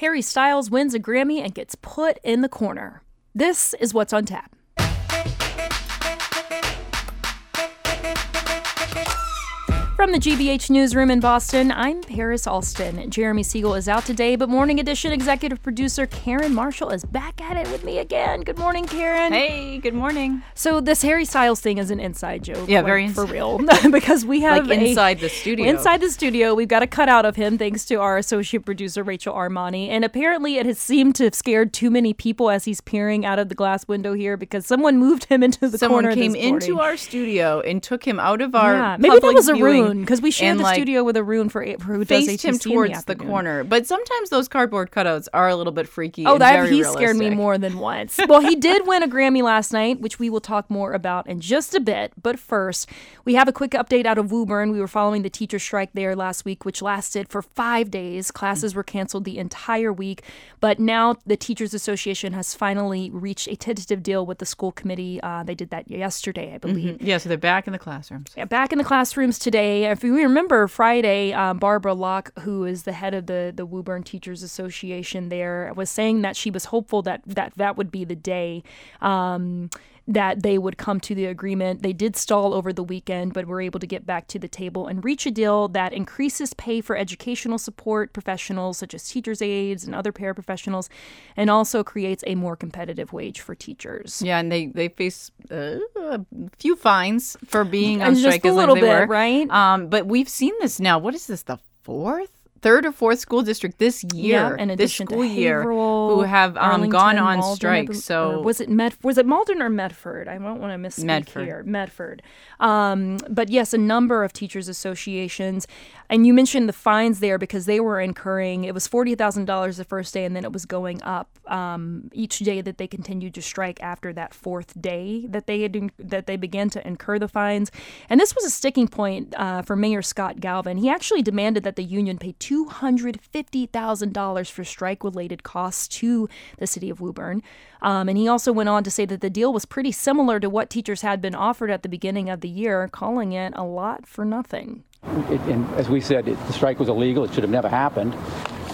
Harry Styles wins a Grammy and gets put in the corner. This is what's on tap. From the GBH newsroom in Boston, I'm Paris Alston. Jeremy Siegel is out today, but Morning Edition executive producer Karen Marshall is back at it with me again. Good morning, Karen. Hey, good morning. So this Harry Styles thing is an inside joke. Yeah, like, very for real. because we have Like a- inside the studio. Inside the studio, we've got a cutout of him thanks to our associate producer Rachel Armani. And apparently, it has seemed to have scared too many people as he's peering out of the glass window here because someone moved him into the Someone corner. Someone came into our studio and took him out of our yeah, maybe that was a viewing because we shared and, the like, studio with a rune for, for who does Faced him towards the, afternoon. corner, but sometimes those cardboard cutouts are a little bit freaky. Oh, that he scared me more than once. well, he did win a Grammy last night, which we will talk more about in just a bit. But first, we have a quick update out of Woburn. We were following the teacher strike there last week, which lasted for five days. Classes were canceled the entire week, but now the Teachers Association has finally reached a tentative deal with the school committee. Uh, they did that yesterday, I believe. Yeah, so they're back in the classrooms. Yeah, back in the classrooms today. If you remember Friday, um, Barbara Locke, who is the head of the the Woburn Teachers Association, there was saying that she was hopeful that that that would be the day. Um, that they would come to the agreement. They did stall over the weekend, but were able to get back to the table and reach a deal that increases pay for educational support professionals such as teachers' aides and other paraprofessionals, and also creates a more competitive wage for teachers. Yeah, and they they face uh, a few fines for being on And just strike a as long little they bit, were. right? Um, but we've seen this now. What is this? The fourth, third, or fourth school district this year? in this school to year, who have um, gone on Malden, strike. So was it Med? Was it Malden or Medford? I don't want to misspeak Medford. here. Medford. Um, but yes, a number of teachers associations, and you mentioned the fines there because they were incurring. It was forty thousand dollars the first day, and then it was going up um, each day that they continued to strike after that fourth day that they had that they began to incur the fines. And this was a sticking point uh, for Mayor Scott Galvin. He actually demanded that the union pay two hundred fifty thousand dollars for strike-related costs to the city of Woburn. Um, and he also went on to say that the deal was pretty similar to what teachers had been offered at the beginning of the year, calling it a lot for nothing. It, and as we said, it, the strike was illegal. It should have never happened.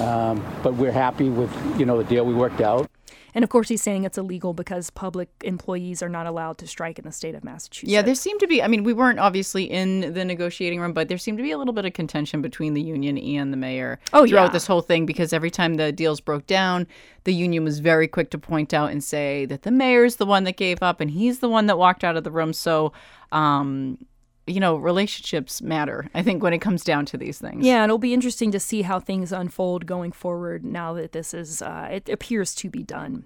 Um, but we're happy with you know the deal we worked out. And of course, he's saying it's illegal because public employees are not allowed to strike in the state of Massachusetts. Yeah, there seemed to be. I mean, we weren't obviously in the negotiating room, but there seemed to be a little bit of contention between the union and the mayor Oh, throughout yeah. this whole thing because every time the deals broke down, the union was very quick to point out and say that the mayor's the one that gave up and he's the one that walked out of the room. So, um, you know, relationships matter, I think, when it comes down to these things. Yeah, and it'll be interesting to see how things unfold going forward now that this is, uh, it appears to be done.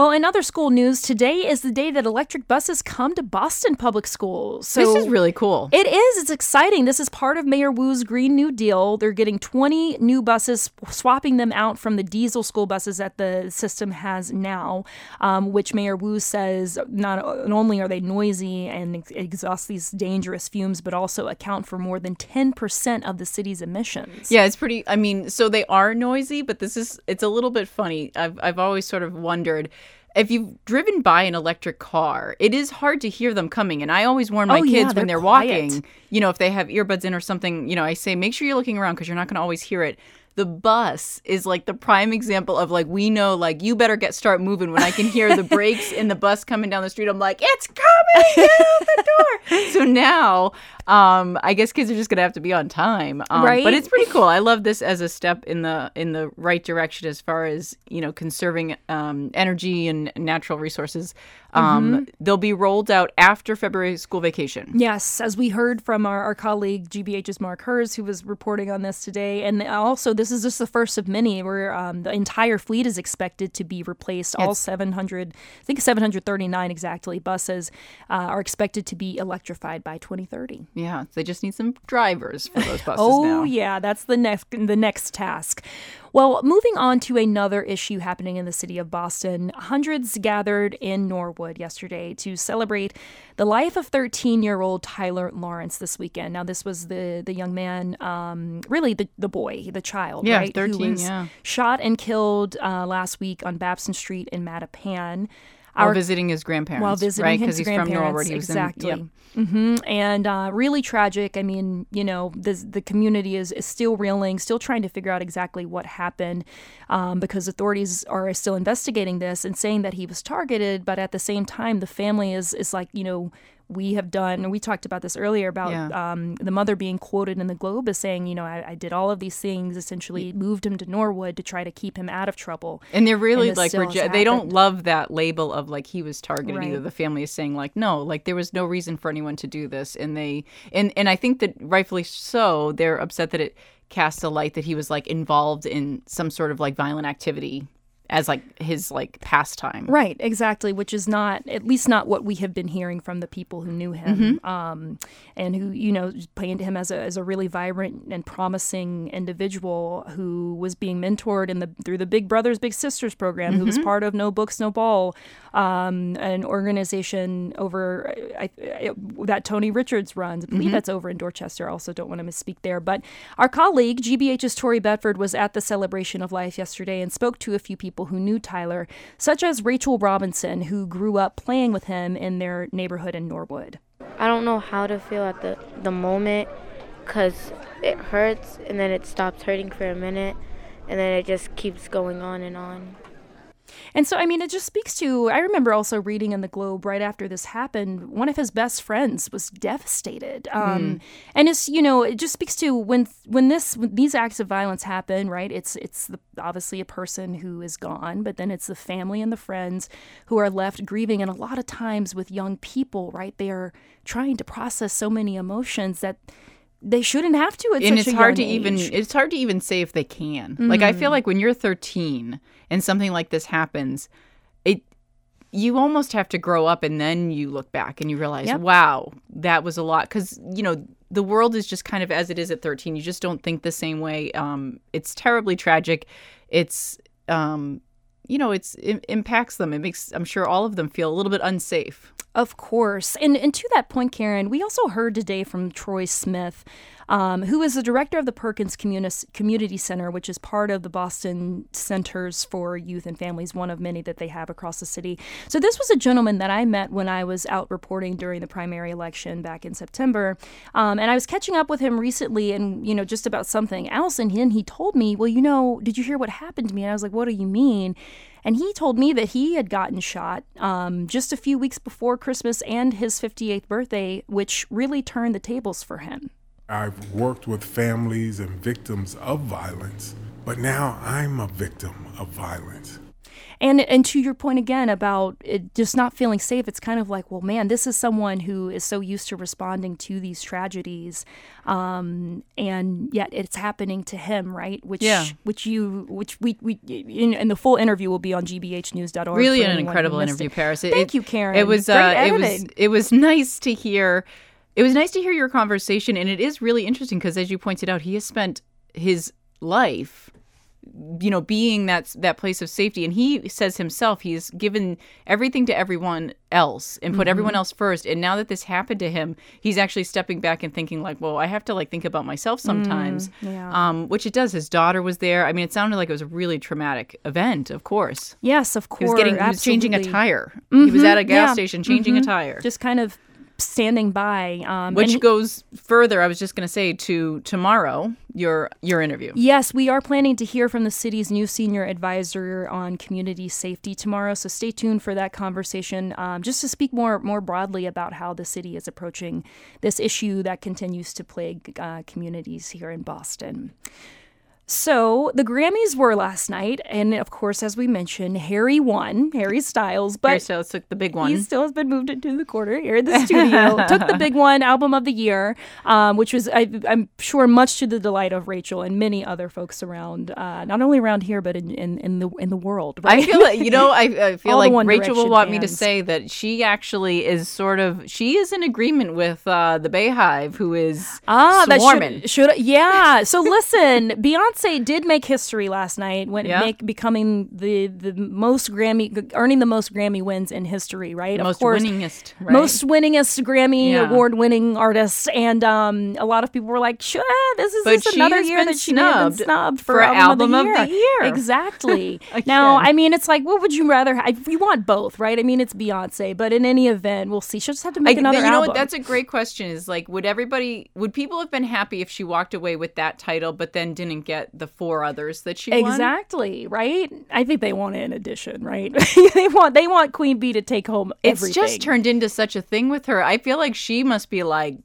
Well, in other school news, today is the day that electric buses come to Boston Public Schools. So This is really cool. It is. It's exciting. This is part of Mayor Wu's Green New Deal. They're getting 20 new buses, swapping them out from the diesel school buses that the system has now, um, which Mayor Wu says not only are they noisy and ex- exhaust these dangerous fumes, but also account for more than 10% of the city's emissions. Yeah, it's pretty. I mean, so they are noisy, but this is it's a little bit funny. I've I've always sort of wondered if you've driven by an electric car, it is hard to hear them coming. And I always warn my Oh, yeah, kids when they're they're walking, you know, if they have earbuds in or something, you know, I say make sure you're looking around because you're not going to always hear it. The bus is like the prime example of like we know like you better get start moving when I can hear the brakes in the bus coming down the street. I'm like it's coming get out the door. So now, um, I guess kids are just gonna have to be on time, um, Right. But it's pretty cool. I love this as a step in the in the right direction as far as you know conserving um, energy and natural resources. Um, They'll be rolled out after February school vacation. Yes, as we heard from our, our colleague GBH's Mark Herz, who was reporting on this today. And also, this is just the first of many where um, the entire fleet is expected to be replaced. All 700, I think 739 exactly, buses uh, are expected to be electrified by 2030. Yeah, they just need some drivers for those buses Oh now. yeah, that's the next the next task. Well, moving on to another issue happening in the city of Boston, hundreds gathered in Norwood yesterday to celebrate the life of 13-year-old Tyler Lawrence this weekend. Now, this was the the young man, um, really the the boy, the child, Yeah, right, who 13, was yeah. shot and killed uh, last week on Babson Street in Mattapan. While visiting his grandparents. while visiting right? his he's from grandparents. Norwood. He exactly. In, yep. hmm And uh, really tragic. I mean, you know, the the community is, is still reeling, still trying to figure out exactly what happened, um, because authorities are still investigating this and saying that he was targeted. But at the same time, the family is is like, you know. We have done, and we talked about this earlier about Yeah. um, the mother being quoted in the Globe as saying, you know, I, I did all of these things, essentially moved him to Norwood to try to keep him out of trouble. And they're really this like reje- they don't love that label of like he was targeted Right. either. The family is saying like no, like there was no reason for anyone to do this, and they and and I think that rightfully so, they're upset that it casts a light that he was like involved in some sort of like violent activity as like his like pastime. Right, exactly, which is not, at least not what we have been hearing from the people who knew him Mm-hmm. um, and who, you know, painted him as a, as a really vibrant and promising individual who was being mentored in the through the Big Brothers Big Sisters program, who was Mm-hmm. part of No Books, No Ball, um, an organization over I, I, that Tony Richards runs. I believe Mm-hmm. that's over in Dorchester. I also don't want to misspeak there. But our colleague, GBH's Tori Bedford, was at the celebration of life yesterday and spoke to a few people who knew Tyler, such as Rachel Robinson, who grew up playing with him in their neighborhood in Norwood. I don't know how to feel at the, the moment because it hurts and then it stops hurting for a minute and then it just keeps going on and on. And so, I mean, it just speaks to. I remember also reading in the Globe right after this happened, one of his best friends was devastated. Um, And it's, you know, it just speaks to when when this when these acts of violence happen, right? It's it's the, obviously a person who is gone, but then it's the family and the friends who are left grieving. And a lot of times with young people, right, they are trying to process so many emotions that they shouldn't have to. At and such it's a hard to young even it's hard to even say if they can. Like i feel like when you're 13 and something like this happens it you almost have to grow up and then you look back and you realize Yep. wow that was a lot. Because you know the world is just kind of as it is at 13 you just don't think the same way. Um it's terribly tragic. It's um you know it's it impacts them it makes i'm sure all of them feel a little bit unsafe Of course. And, and to that point, Karen, we also heard today from Troy Smith, um, who is the director of the Perkins Communi- Community Center, which is part of the Boston Centers for Youth and Families, one of many that they have across the city. So, this was a gentleman that I met when I was out reporting during the primary election back in September. Um, and I was catching up with him recently and, you know, just about something else. And then he told me, Well, you know, did you hear what happened to me? And I was like, What do you mean? And he told me that he had gotten shot um, just a few weeks before Christmas and his 58th birthday, which really turned the tables for him. I've worked with families and victims of violence, but now I'm a victim of violence. And and to your point again about it just not feeling safe, it's kind of like, well, man, this is someone who is so used to responding to these tragedies, um, and yet it's happening to him, right? Which Yeah. which you which we we in, and the full interview will be on gbhnews.org. really an incredible interview it. paris It- Thank it- you, Karen. it was Great uh, it was it was nice to hear it was nice to hear your conversation and it is really interesting because as you pointed out he has spent his life you know being that that place of safety and he says himself he's given everything to everyone else and put everyone else first and now that this happened to him he's actually stepping back and thinking like well i have to like think about myself sometimes yeah. um which it does. His daughter was there. I mean it sounded like it was a really traumatic event of course. Yes, of course he was getting he was changing a tire. He was at a gas yeah, station changing a mhm. tire. Just kind of standing by. Um, which he- goes further i was just going to say to tomorrow your your interview Yes, we are planning to hear from the city's new senior advisor on community safety tomorrow. So stay tuned for that conversation, um, just to speak more more broadly about how the city is approaching this issue that continues to plague uh, communities here in Boston. So the Grammys were last night, and of course, as we mentioned, Harry won. Harry Styles, but Harry Styles took the big one he still has been moved into the corner here in the studio. Took the big one, album of the year, um, which was I, I'm sure much to the delight of Rachel and many other folks around, uh, not only around here but in, in, in the in the world. I feel like you know. I, I feel like Rachel will want me to say that she actually is sort of she is in agreement with uh, the BeyHive, who is Ah, swarming. that should, should yeah. So listen, Beyonce Beyonce did make history last night when Yeah. make, becoming the the most Grammy, earning the most Grammy wins in history. Right, Most of course, winningest, right? most winningest Grammy Yeah. award winning artist, and um, a lot of people were like, "Sure, this is just another year that she have been snubbed snubbed for, for album, Album of, of the the year." Year. Exactly. now, I mean, it's like, what would you rather? have? You want both, right? I mean, it's Beyonce, but in any event, we'll see. She'll just have to make I, another you know album. what? That's a great question. Is like, would everybody, would people have been happy if she walked away with that title, but then didn't get the four others that she won? Exactly, right? I think they want an addition, right? they want they want Queen Bee to take home It's just turned into such a thing with her. I feel like she must be like,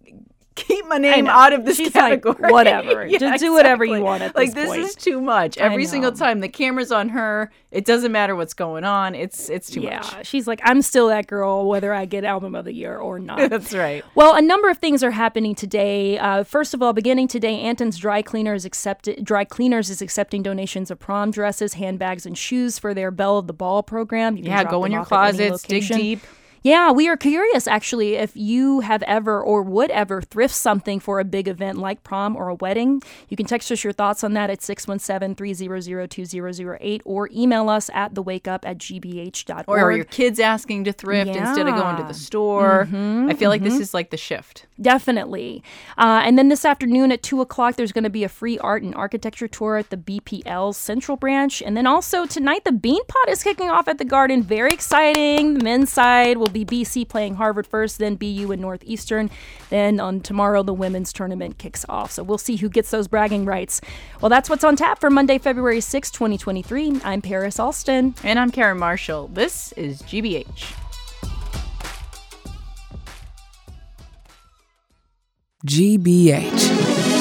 keep my name out of this She's like, category. whatever. Just do whatever you want at this point. like this point. is too much. Every single time the camera's on her, it doesn't matter what's going on. It's it's too yeah, much. she's like, I'm still that girl, whether I get album of the year or not. That's right. Well, a number of things are happening today. Uh, first of all, beginning today, Anton's Dry Cleaners accepted Dry Cleaners is accepting donations of prom dresses, handbags, and shoes for their Belle of the Ball program. You can Yeah, go in your closets, dig deep. Yeah, we are curious actually if you have ever or would ever thrift something for a big event like prom or a wedding. You can text us your thoughts on that at 617 300 2008 or email us at thewakeup at gbh.org. Or are your kids asking to thrift instead of going to the store? Mm-hmm, I feel like this is like the shift. Definitely. Uh, and then this afternoon at 2 o'clock, there's going to be a free art and architecture tour at the BPL's Central Branch. And then also tonight, the Beanpot is kicking off at the Garden. Very exciting. The men's side will be BC playing Harvard first, then BU and Northeastern. Then on tomorrow, the women's tournament kicks off. So we'll see who gets those bragging rights. Well, that's what's on tap for Monday, February 6, 2023. I'm Paris Alston. And I'm Karen Marshall. This is GBH. GBH.